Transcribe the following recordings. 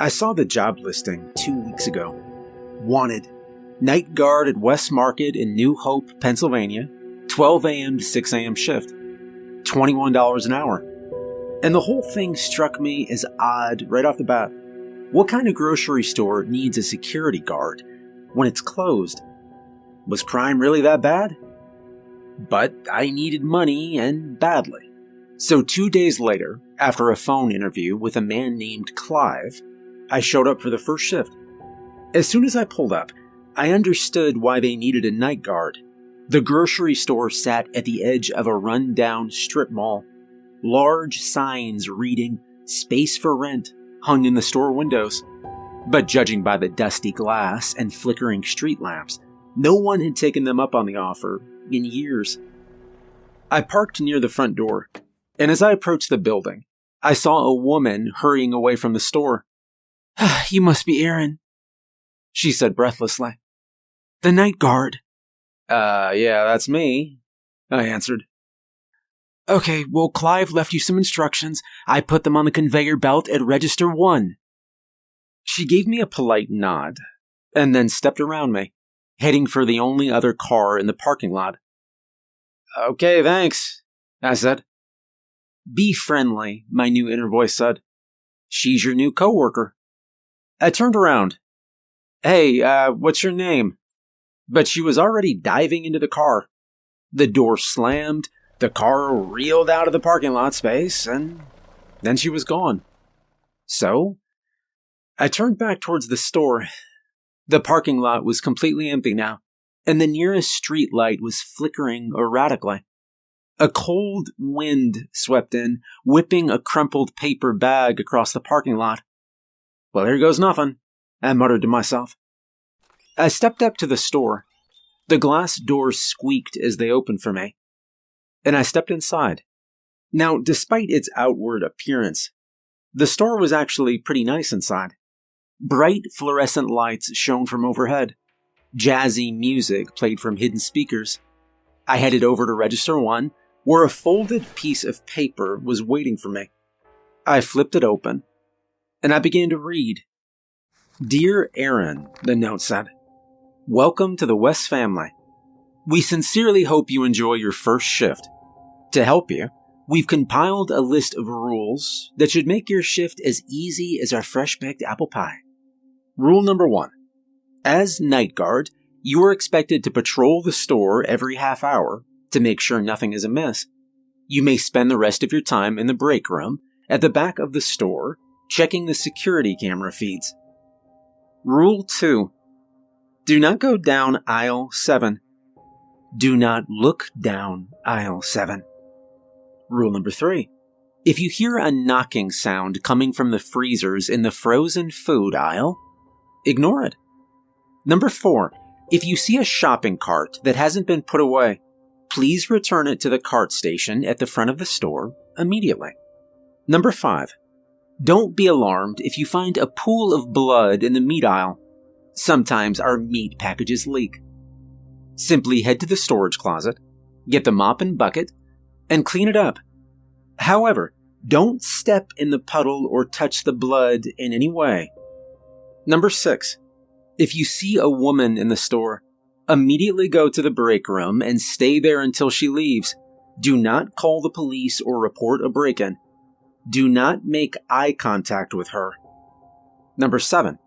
I saw the job listing two weeks ago. Wanted. Night guard at West Market in New Hope, Pennsylvania. 12 a.m. to 6 a.m. shift. $21 an hour. And the whole thing struck me as odd right off the bat. What kind of grocery store needs a security guard when it's closed? Was crime really that bad? But I needed money and badly. So, two days later, after a phone interview with a man named Clive, I showed up for the first shift. As soon as I pulled up, I understood why they needed a night guard. The grocery store sat at the edge of a run-down strip mall. Large signs reading Space for Rent hung in the store windows. But judging by the dusty glass and flickering street lamps, no one had taken them up on the offer in years. I parked near the front door, and as I approached the building, I saw a woman hurrying away from the store. you must be Aaron, she said breathlessly. The night guard. Uh, yeah, that's me, I answered. Okay, well, Clive left you some instructions. I put them on the conveyor belt at register one. She gave me a polite nod, and then stepped around me, heading for the only other car in the parking lot. Okay, thanks, I said. Be friendly, my new inner voice said. She's your new coworker. I turned around. Hey, uh, what's your name? But she was already diving into the car. The door slammed, the car reeled out of the parking lot space, and then she was gone. So, I turned back towards the store. The parking lot was completely empty now, and the nearest street light was flickering erratically. A cold wind swept in, whipping a crumpled paper bag across the parking lot. Well, here goes nothing, I muttered to myself. I stepped up to the store. The glass doors squeaked as they opened for me and I stepped inside. Now, despite its outward appearance, the store was actually pretty nice inside. Bright fluorescent lights shone from overhead. Jazzy music played from hidden speakers. I headed over to register one, where a folded piece of paper was waiting for me. I flipped it open, and I began to read. Dear Aaron, the note said, Welcome to the West family. We sincerely hope you enjoy your first shift. To help you, we've compiled a list of rules that should make your shift as easy as our fresh baked apple pie. Rule number one As night guard, you are expected to patrol the store every half hour to make sure nothing is amiss. You may spend the rest of your time in the break room at the back of the store checking the security camera feeds. Rule 2 Do not go down aisle 7 do not look down aisle 7. Rule number 3. If you hear a knocking sound coming from the freezers in the frozen food aisle, ignore it. Number 4. If you see a shopping cart that hasn't been put away, please return it to the cart station at the front of the store immediately. Number 5. Don't be alarmed if you find a pool of blood in the meat aisle. Sometimes our meat packages leak. Simply head to the storage closet, get the mop and bucket, and clean it up. However, don't step in the puddle or touch the blood in any way. Number 6. If you see a woman in the store, immediately go to the break room and stay there until she leaves. Do not call the police or report a break in. Do not make eye contact with her. Number 7.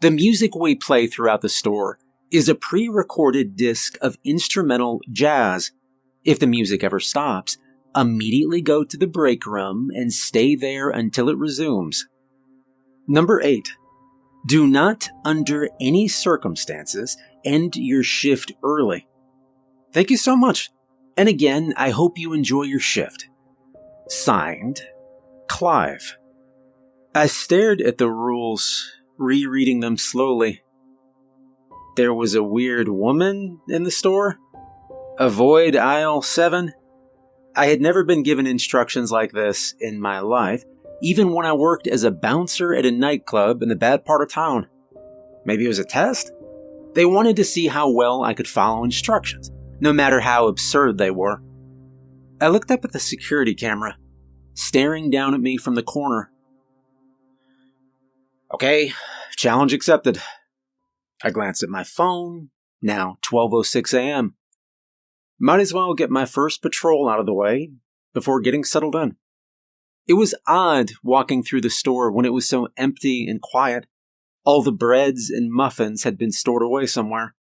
The music we play throughout the store is a pre recorded disc of instrumental jazz. If the music ever stops, immediately go to the break room and stay there until it resumes. Number 8. Do not, under any circumstances, end your shift early. Thank you so much. And again, I hope you enjoy your shift. Signed, Clive. I stared at the rules, rereading them slowly there was a weird woman in the store? Avoid aisle 7? I had never been given instructions like this in my life, even when I worked as a bouncer at a nightclub in the bad part of town. Maybe it was a test? They wanted to see how well I could follow instructions, no matter how absurd they were. I looked up at the security camera, staring down at me from the corner. Okay, challenge accepted. I glanced at my phone. Now 12:06 a.m. Might as well get my first patrol out of the way before getting settled in. It was odd walking through the store when it was so empty and quiet. All the breads and muffins had been stored away somewhere.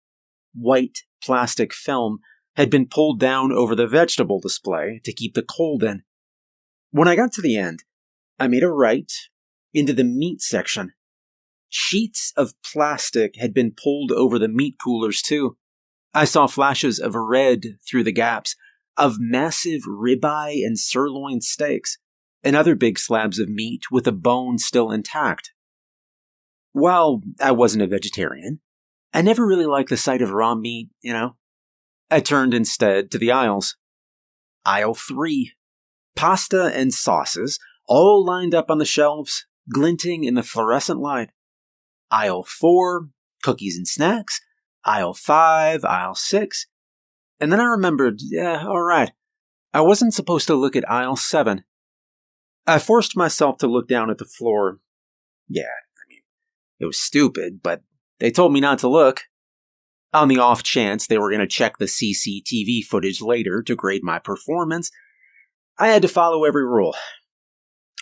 White plastic film had been pulled down over the vegetable display to keep the cold in. When I got to the end, I made a right into the meat section. Sheets of plastic had been pulled over the meat coolers, too. I saw flashes of red through the gaps, of massive ribeye and sirloin steaks, and other big slabs of meat with the bone still intact. While I wasn't a vegetarian, I never really liked the sight of raw meat, you know. I turned instead to the aisles. Aisle 3. Pasta and sauces, all lined up on the shelves, glinting in the fluorescent light. Aisle 4. Cookies and snacks. Aisle 5. Aisle 6. And then I remembered, yeah, alright. I wasn't supposed to look at aisle 7. I forced myself to look down at the floor. Yeah, I mean, it was stupid, but they told me not to look. On the off chance they were going to check the CCTV footage later to grade my performance, I had to follow every rule.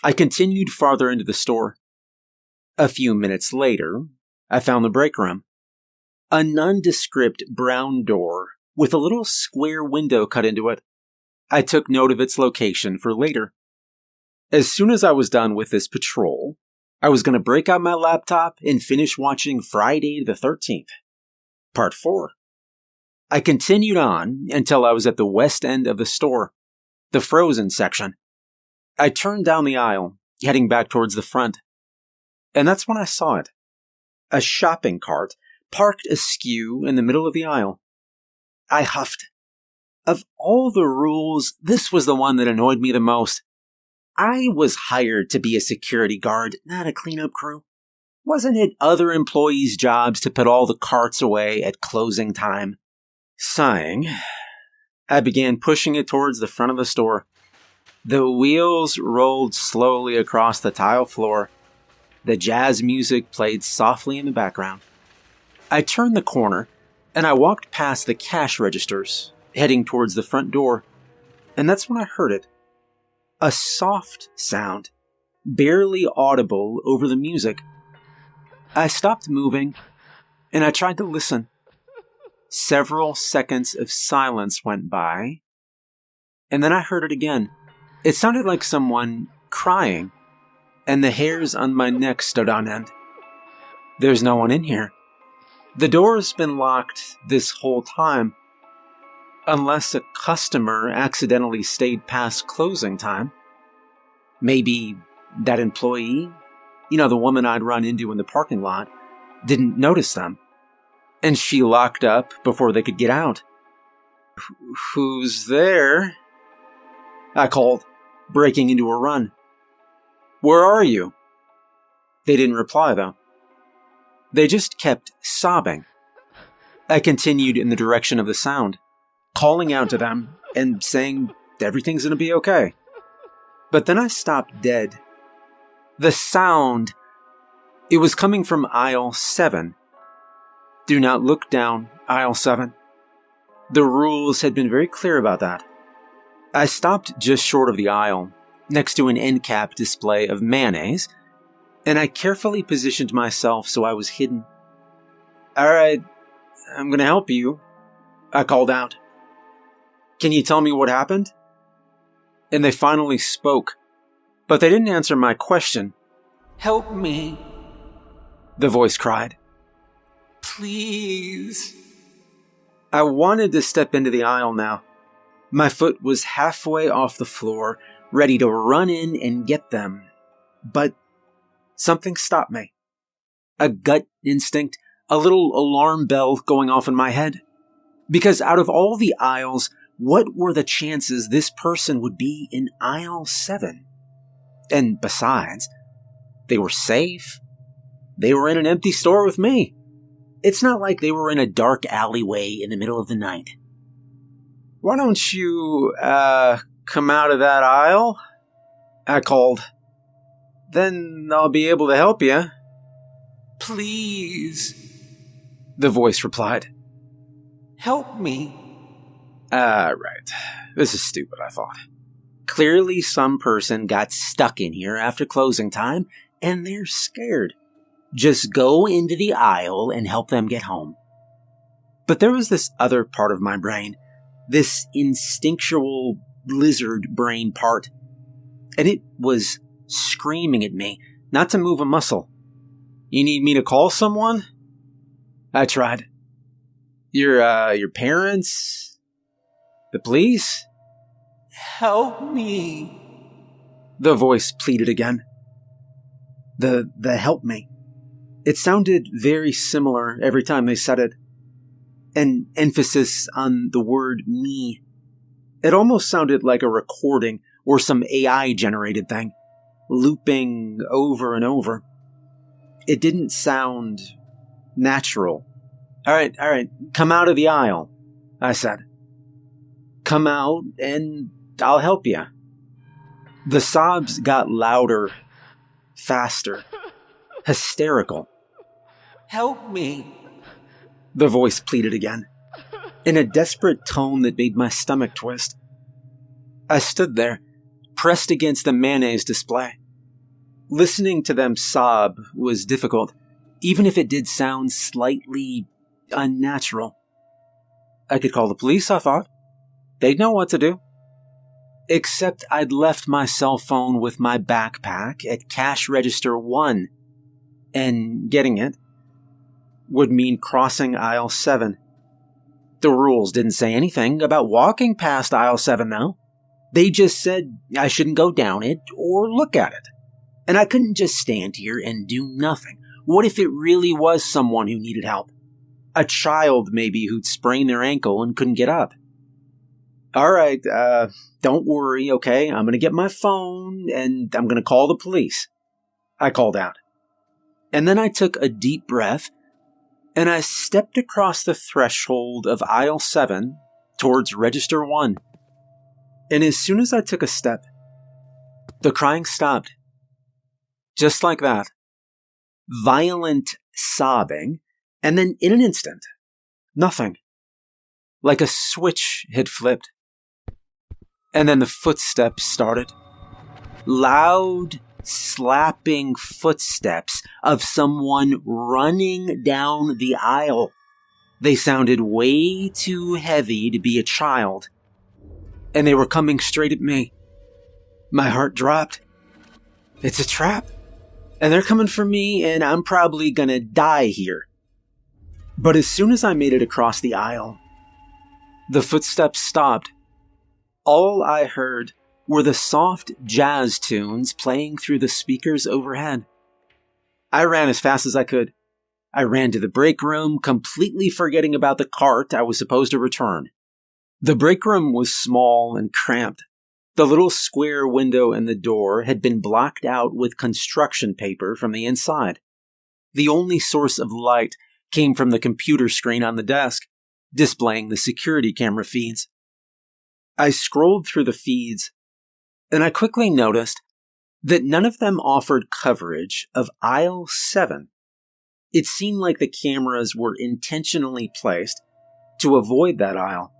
I continued farther into the store. A few minutes later, I found the break room. A nondescript brown door with a little square window cut into it. I took note of its location for later. As soon as I was done with this patrol, I was going to break out my laptop and finish watching Friday the 13th. Part 4. I continued on until I was at the west end of the store, the frozen section. I turned down the aisle, heading back towards the front. And that's when I saw it. A shopping cart parked askew in the middle of the aisle. I huffed. Of all the rules, this was the one that annoyed me the most. I was hired to be a security guard, not a cleanup crew. Wasn't it other employees' jobs to put all the carts away at closing time? Sighing, I began pushing it towards the front of the store. The wheels rolled slowly across the tile floor. The jazz music played softly in the background. I turned the corner and I walked past the cash registers, heading towards the front door. And that's when I heard it a soft sound, barely audible over the music. I stopped moving and I tried to listen. Several seconds of silence went by, and then I heard it again. It sounded like someone crying, and the hairs on my neck stood on end. There's no one in here. The door's been locked this whole time unless a customer accidentally stayed past closing time. Maybe that employee, you know, the woman I'd run into in the parking lot, didn't notice them. And she locked up before they could get out. Who's there? I called, breaking into a run. Where are you? They didn't reply, though. They just kept sobbing. I continued in the direction of the sound calling out to them and saying everything's gonna be okay. But then I stopped dead. The sound, it was coming from aisle 7. Do not look down aisle 7. The rules had been very clear about that. I stopped just short of the aisle, next to an end cap display of mayonnaise, and I carefully positioned myself so I was hidden. Alright, I'm gonna help you, I called out. Can you tell me what happened? And they finally spoke, but they didn't answer my question. Help me. The voice cried. Please. I wanted to step into the aisle now. My foot was halfway off the floor, ready to run in and get them. But something stopped me. A gut instinct, a little alarm bell going off in my head. Because out of all the aisles, what were the chances this person would be in aisle 7? And besides, they were safe. They were in an empty store with me. It's not like they were in a dark alleyway in the middle of the night. Why don't you, uh, come out of that aisle? I called. Then I'll be able to help you. Please. The voice replied. Help me. Ah, uh, right. This is stupid, I thought. Clearly, some person got stuck in here after closing time, and they're scared. Just go into the aisle and help them get home. But there was this other part of my brain, this instinctual lizard brain part, and it was screaming at me not to move a muscle. You need me to call someone? I tried. Your, uh, your parents? The police? Help me. The voice pleaded again. The, the help me. It sounded very similar every time they said it. An emphasis on the word me. It almost sounded like a recording or some AI generated thing, looping over and over. It didn't sound natural. All right, all right, come out of the aisle, I said. Come out and I'll help you. The sobs got louder, faster, hysterical. Help me. The voice pleaded again, in a desperate tone that made my stomach twist. I stood there, pressed against the mayonnaise display. Listening to them sob was difficult, even if it did sound slightly unnatural. I could call the police, I thought. They'd know what to do. Except I'd left my cell phone with my backpack at cash register 1, and getting it would mean crossing aisle 7. The rules didn't say anything about walking past aisle 7, though. They just said I shouldn't go down it or look at it. And I couldn't just stand here and do nothing. What if it really was someone who needed help? A child, maybe, who'd sprained their ankle and couldn't get up. All right, uh, don't worry, okay? I'm gonna get my phone and I'm gonna call the police. I called out. And then I took a deep breath and I stepped across the threshold of aisle 7 towards register 1. And as soon as I took a step, the crying stopped. Just like that. Violent sobbing, and then in an instant, nothing. Like a switch had flipped. And then the footsteps started. Loud, slapping footsteps of someone running down the aisle. They sounded way too heavy to be a child. And they were coming straight at me. My heart dropped. It's a trap. And they're coming for me, and I'm probably gonna die here. But as soon as I made it across the aisle, the footsteps stopped. All I heard were the soft jazz tunes playing through the speakers overhead. I ran as fast as I could. I ran to the break room, completely forgetting about the cart I was supposed to return. The break room was small and cramped. The little square window in the door had been blocked out with construction paper from the inside. The only source of light came from the computer screen on the desk, displaying the security camera feeds. I scrolled through the feeds and I quickly noticed that none of them offered coverage of aisle 7. It seemed like the cameras were intentionally placed to avoid that aisle.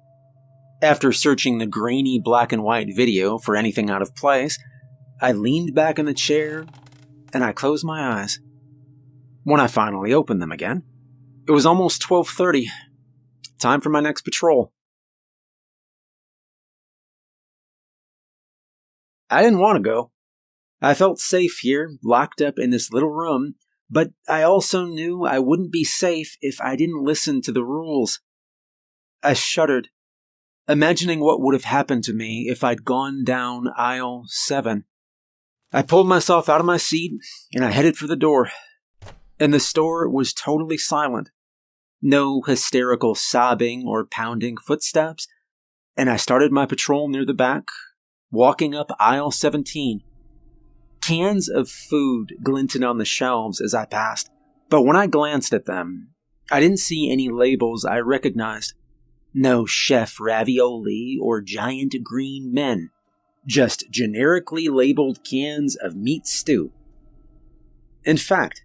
After searching the grainy black and white video for anything out of place, I leaned back in the chair and I closed my eyes. When I finally opened them again, it was almost 12:30. Time for my next patrol. I didn't want to go. I felt safe here, locked up in this little room, but I also knew I wouldn't be safe if I didn't listen to the rules. I shuddered, imagining what would have happened to me if I'd gone down aisle seven. I pulled myself out of my seat and I headed for the door. And the store was totally silent. No hysterical sobbing or pounding footsteps. And I started my patrol near the back, walking up aisle 17. Cans of food glinted on the shelves as I passed, but when I glanced at them, I didn't see any labels I recognized. No chef ravioli or giant green men, just generically labeled cans of meat stew. In fact,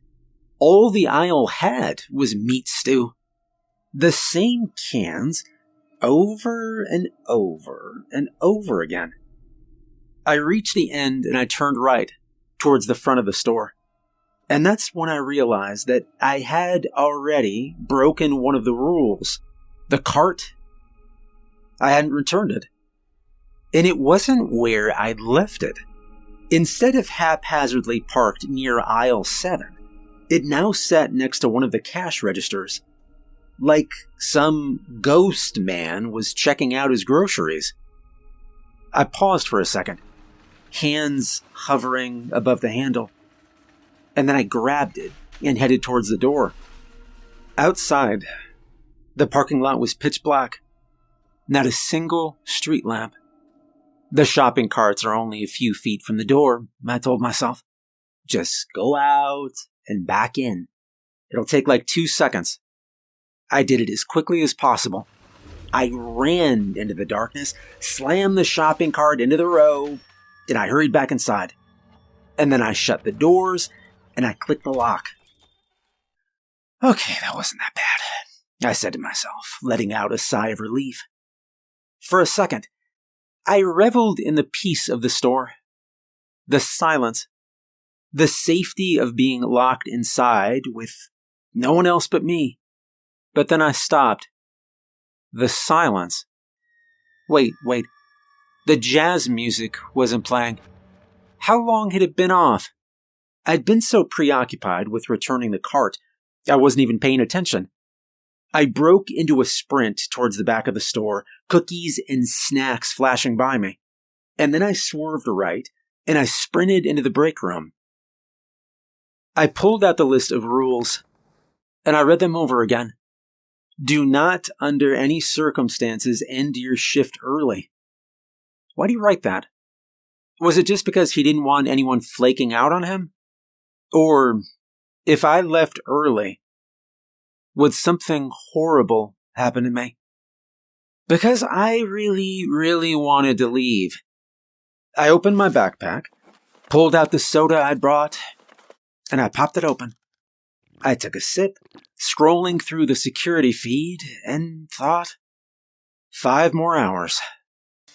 all the aisle had was meat stew. The same cans over and over and over again. I reached the end and I turned right towards the front of the store. And that's when I realized that I had already broken one of the rules. The cart, I hadn't returned it. And it wasn't where I'd left it. Instead of haphazardly parked near aisle 7, it now sat next to one of the cash registers. Like some ghost man was checking out his groceries. I paused for a second, hands hovering above the handle and then I grabbed it and headed towards the door. Outside, the parking lot was pitch black. Not a single street lamp. The shopping carts are only a few feet from the door, I told myself. Just go out and back in. It'll take like two seconds. I did it as quickly as possible. I ran into the darkness, slammed the shopping cart into the row, and I hurried back inside. And then I shut the doors and I clicked the lock. Okay, that wasn't that bad, I said to myself, letting out a sigh of relief. For a second, I reveled in the peace of the store, the silence, the safety of being locked inside with no one else but me. But then I stopped. The silence. Wait, wait. The jazz music wasn't playing. How long had it been off? I'd been so preoccupied with returning the cart, I wasn't even paying attention. I broke into a sprint towards the back of the store, cookies and snacks flashing by me. And then I swerved right and I sprinted into the break room. I pulled out the list of rules and I read them over again. Do not, under any circumstances, end your shift early. Why do you write that? Was it just because he didn't want anyone flaking out on him? Or if I left early, would something horrible happen to me? Because I really, really wanted to leave. I opened my backpack, pulled out the soda I'd brought, and I popped it open. I took a sip, scrolling through the security feed, and thought, five more hours.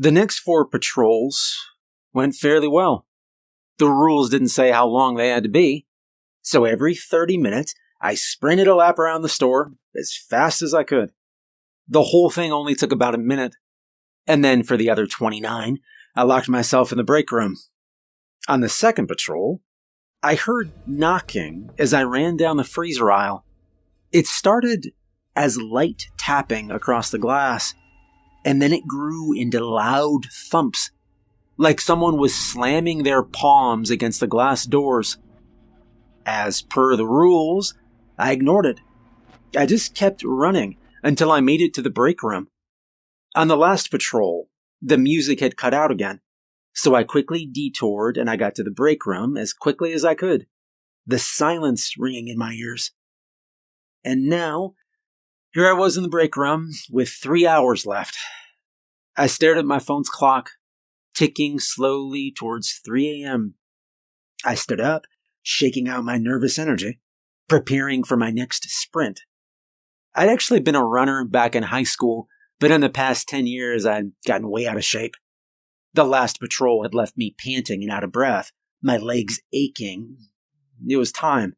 The next four patrols went fairly well. The rules didn't say how long they had to be. So every 30 minutes, I sprinted a lap around the store as fast as I could. The whole thing only took about a minute. And then for the other 29, I locked myself in the break room. On the second patrol, I heard knocking as I ran down the freezer aisle. It started as light tapping across the glass, and then it grew into loud thumps like someone was slamming their palms against the glass doors. As per the rules, I ignored it. I just kept running until I made it to the break room. On the last patrol, the music had cut out again, so I quickly detoured and I got to the break room as quickly as I could, the silence ringing in my ears. And now, here I was in the break room with three hours left. I stared at my phone's clock ticking slowly towards 3 a.m. I stood up, shaking out my nervous energy, preparing for my next sprint. I'd actually been a runner back in high school, but in the past 10 years I'd gotten way out of shape. The last patrol had left me panting and out of breath, my legs aching. It was time.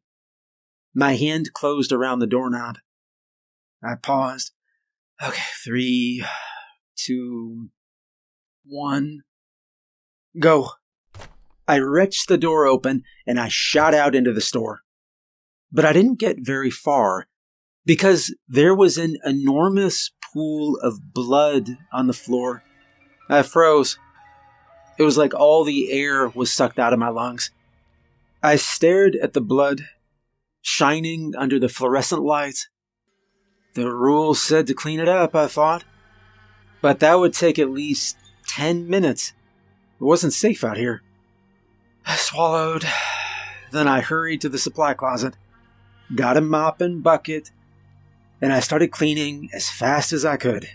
My hand closed around the doorknob. I paused. Okay, three, two, one. Go. I wrenched the door open and I shot out into the store. But I didn't get very far because there was an enormous pool of blood on the floor. I froze. It was like all the air was sucked out of my lungs. I stared at the blood shining under the fluorescent lights. The rules said to clean it up, I thought. But that would take at least 10 minutes. It wasn't safe out here. I swallowed. Then I hurried to the supply closet, got a mop and bucket, and I started cleaning as fast as I could.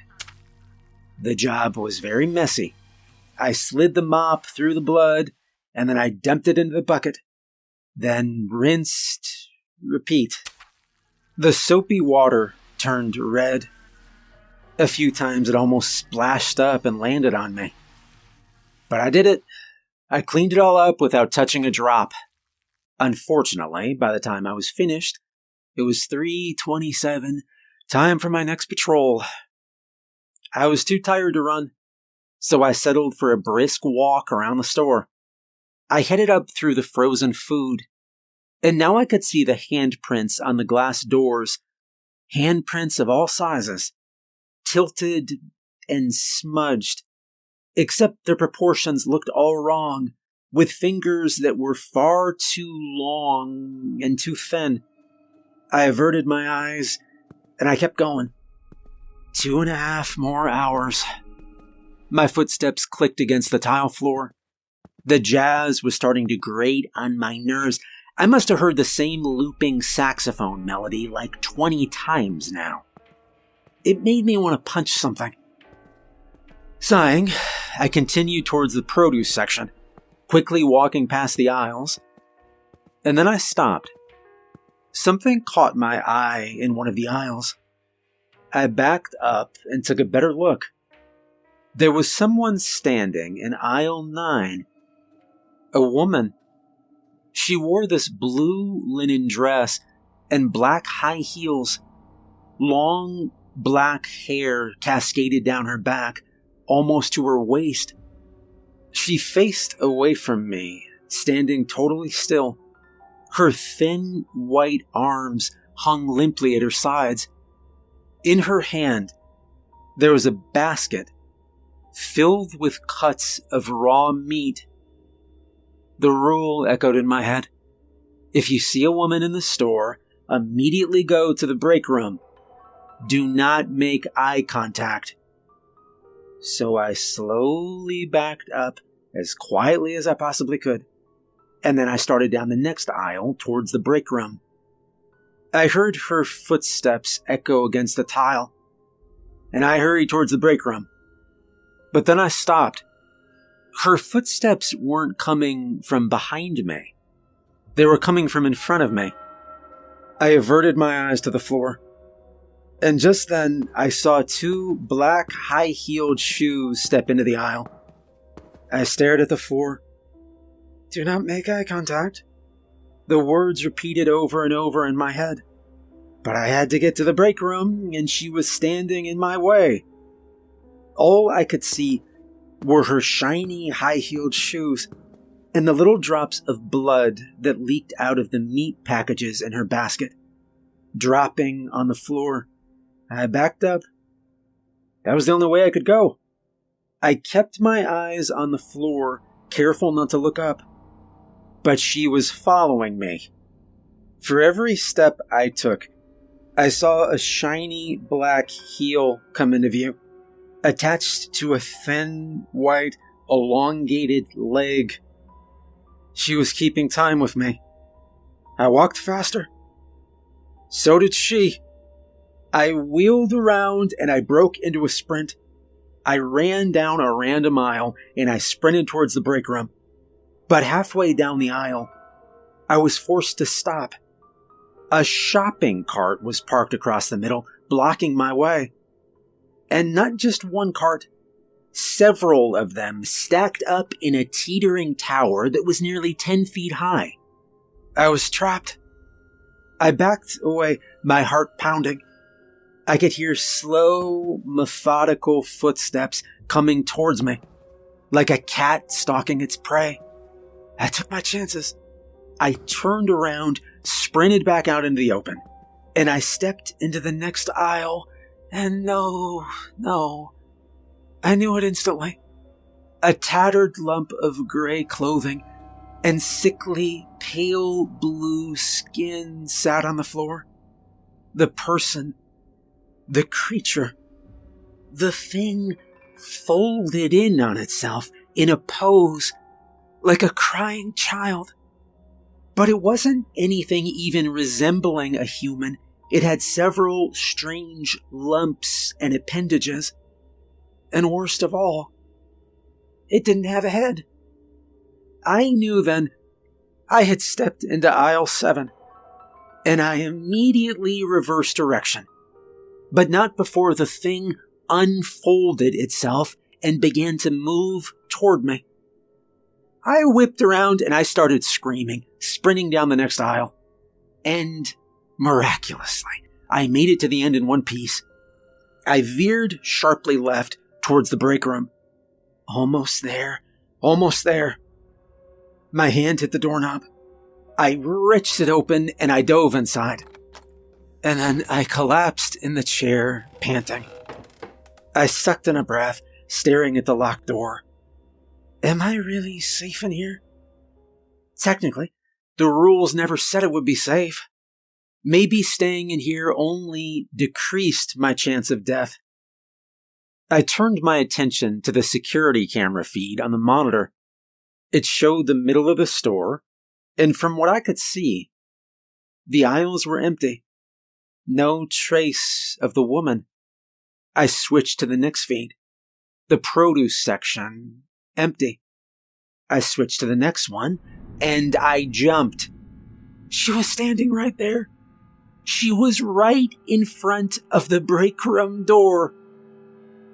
The job was very messy. I slid the mop through the blood, and then I dumped it into the bucket. Then rinsed, repeat. The soapy water turned red. A few times it almost splashed up and landed on me. But I did it. I cleaned it all up without touching a drop. Unfortunately, by the time I was finished, it was 3:27, time for my next patrol. I was too tired to run, so I settled for a brisk walk around the store. I headed up through the frozen food, and now I could see the handprints on the glass doors, handprints of all sizes, tilted and smudged except their proportions looked all wrong, with fingers that were far too long and too thin. I averted my eyes and I kept going. Two and a half more hours. My footsteps clicked against the tile floor. The jazz was starting to grate on my nerves. I must have heard the same looping saxophone melody like 20 times now. It made me want to punch something. Sighing, I continued towards the produce section, quickly walking past the aisles, and then I stopped. Something caught my eye in one of the aisles. I backed up and took a better look. There was someone standing in aisle 9. A woman. She wore this blue linen dress and black high heels. Long black hair cascaded down her back almost to her waist. She faced away from me, standing totally still. Her thin white arms hung limply at her sides. In her hand, there was a basket filled with cuts of raw meat. The rule echoed in my head. If you see a woman in the store, immediately go to the break room. Do not make eye contact. So I slowly backed up as quietly as I possibly could, and then I started down the next aisle towards the break room. I heard her footsteps echo against the tile, and I hurried towards the break room. But then I stopped. Her footsteps weren't coming from behind me. They were coming from in front of me. I averted my eyes to the floor. And just then, I saw two black high heeled shoes step into the aisle. I stared at the floor. Do not make eye contact. The words repeated over and over in my head. But I had to get to the break room, and she was standing in my way. All I could see were her shiny high heeled shoes and the little drops of blood that leaked out of the meat packages in her basket, dropping on the floor I backed up. That was the only way I could go. I kept my eyes on the floor, careful not to look up. But she was following me. For every step I took, I saw a shiny black heel come into view, attached to a thin, white, elongated leg. She was keeping time with me. I walked faster. So did she. I wheeled around and I broke into a sprint. I ran down a random aisle and I sprinted towards the break room. But halfway down the aisle, I was forced to stop. A shopping cart was parked across the middle, blocking my way. And not just one cart, several of them stacked up in a teetering tower that was nearly 10 feet high. I was trapped. I backed away, my heart pounding. I could hear slow, methodical footsteps coming towards me, like a cat stalking its prey. I took my chances. I turned around, sprinted back out into the open, and I stepped into the next aisle, and no, no. I knew it instantly. A tattered lump of gray clothing and sickly, pale blue skin sat on the floor. The person, the creature, the thing folded in on itself in a pose like a crying child. But it wasn't anything even resembling a human. It had several strange lumps and appendages. And worst of all, it didn't have a head. I knew then I had stepped into aisle seven, and I immediately reversed direction. But not before the thing unfolded itself and began to move toward me. I whipped around and I started screaming, sprinting down the next aisle. And miraculously, I made it to the end in one piece. I veered sharply left towards the break room. Almost there, almost there. My hand hit the doorknob. I wrenched it open and I dove inside. And then I collapsed in the chair, panting. I sucked in a breath, staring at the locked door. Am I really safe in here? Technically, the rules never said it would be safe. Maybe staying in here only decreased my chance of death. I turned my attention to the security camera feed on the monitor. It showed the middle of the store, and from what I could see, the aisles were empty. No trace of the woman. I switched to the next feed. The produce section empty. I switched to the next one, and I jumped. She was standing right there. She was right in front of the break room door.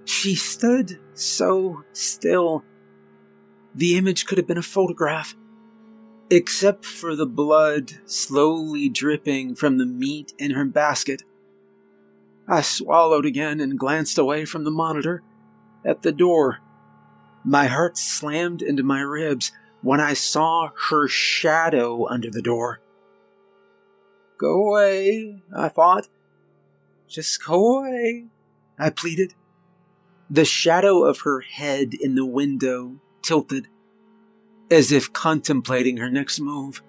She stood so still. The image could have been a photograph, except for the blood slowly dripping from the meat in her basket. I swallowed again and glanced away from the monitor at the door. My heart slammed into my ribs when I saw her shadow under the door. Go away, I thought. Just go away, I pleaded. The shadow of her head in the window tilted, as if contemplating her next move.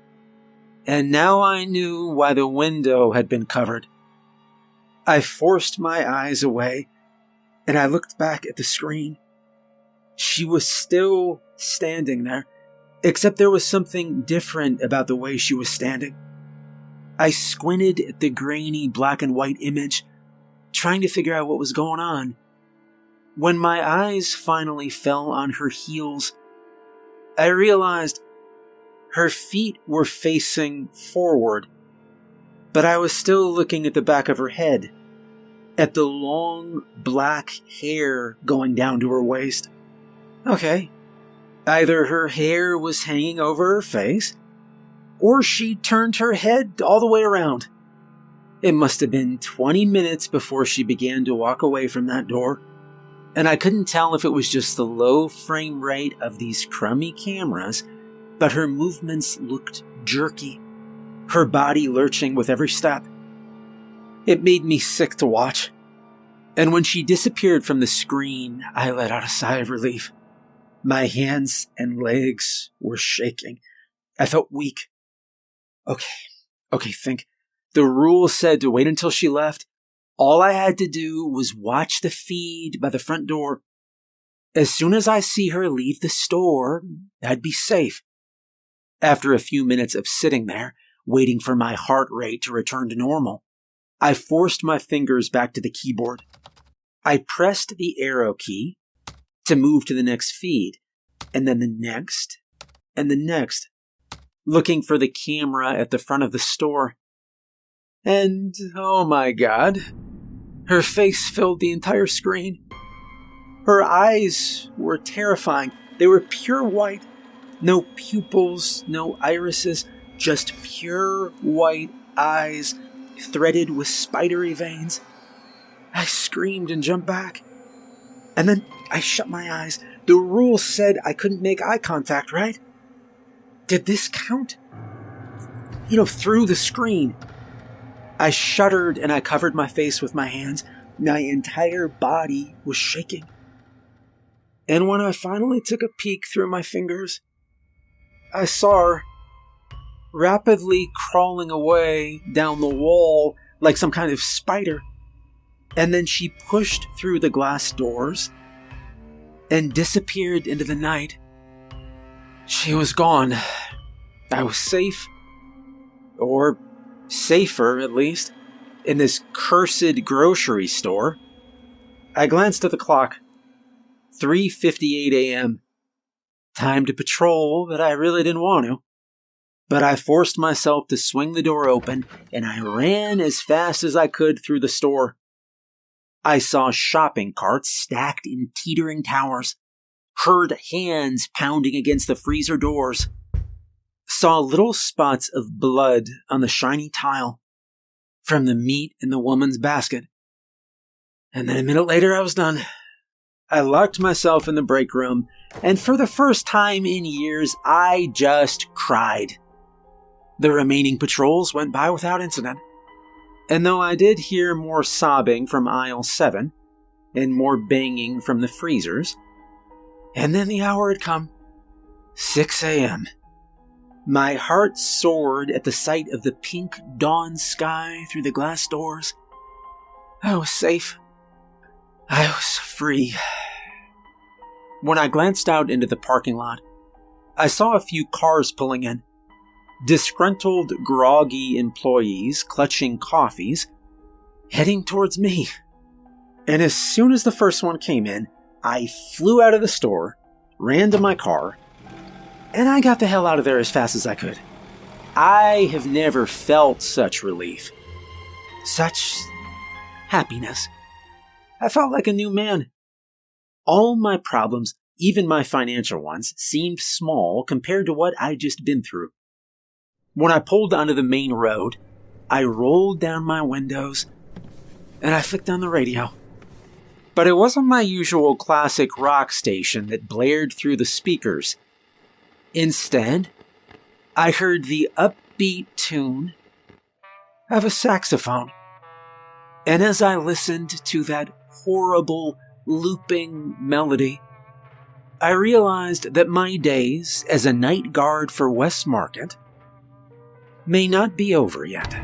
And now I knew why the window had been covered. I forced my eyes away, and I looked back at the screen. She was still standing there, except there was something different about the way she was standing. I squinted at the grainy black and white image, trying to figure out what was going on. When my eyes finally fell on her heels, I realized her feet were facing forward, but I was still looking at the back of her head, at the long black hair going down to her waist. Okay. Either her hair was hanging over her face, or she turned her head all the way around. It must have been 20 minutes before she began to walk away from that door, and I couldn't tell if it was just the low frame rate of these crummy cameras, but her movements looked jerky, her body lurching with every step. It made me sick to watch. And when she disappeared from the screen, I let out a sigh of relief. My hands and legs were shaking. I felt weak. Okay, okay, think. The rule said to wait until she left. All I had to do was watch the feed by the front door. As soon as I see her leave the store, I'd be safe. After a few minutes of sitting there, waiting for my heart rate to return to normal, I forced my fingers back to the keyboard. I pressed the arrow key to move to the next feed, and then the next, and the next, looking for the camera at the front of the store. And, oh my god, her face filled the entire screen. Her eyes were terrifying. They were pure white. No pupils, no irises, just pure white eyes threaded with spidery veins. I screamed and jumped back. And then I shut my eyes. The rule said I couldn't make eye contact, right? Did this count? You know, through the screen. I shuddered and I covered my face with my hands. My entire body was shaking. And when I finally took a peek through my fingers, I saw her rapidly crawling away down the wall like some kind of spider. And then she pushed through the glass doors and disappeared into the night. She was gone. I was safe. Or safer, at least, in this cursed grocery store. I glanced at the clock. 3:58 a.m. Time to patrol, but I really didn't want to. But I forced myself to swing the door open and I ran as fast as I could through the store. I saw shopping carts stacked in teetering towers, heard hands pounding against the freezer doors, saw little spots of blood on the shiny tile from the meat in the woman's basket. And then a minute later, I was done. I locked myself in the break room, and for the first time in years, I just cried. The remaining patrols went by without incident. And though I did hear more sobbing from aisle 7 and more banging from the freezers, and then the hour had come 6 a.m. My heart soared at the sight of the pink dawn sky through the glass doors. I was safe. I was free. When I glanced out into the parking lot, I saw a few cars pulling in disgruntled, groggy employees clutching coffees, heading towards me. And as soon as the first one came in, I flew out of the store, ran to my car, and I got the hell out of there as fast as I could. I have never felt such relief, such happiness. I felt like a new man. All my problems, even my financial ones, seemed small compared to what I'd just been through. When I pulled onto the main road, I rolled down my windows and I flicked on the radio. But it wasn't my usual classic rock station that blared through the speakers. Instead, I heard the upbeat tune of a saxophone. And as I listened to that horrible looping melody, I realized that my days as a night guard for West Market may not be over yet.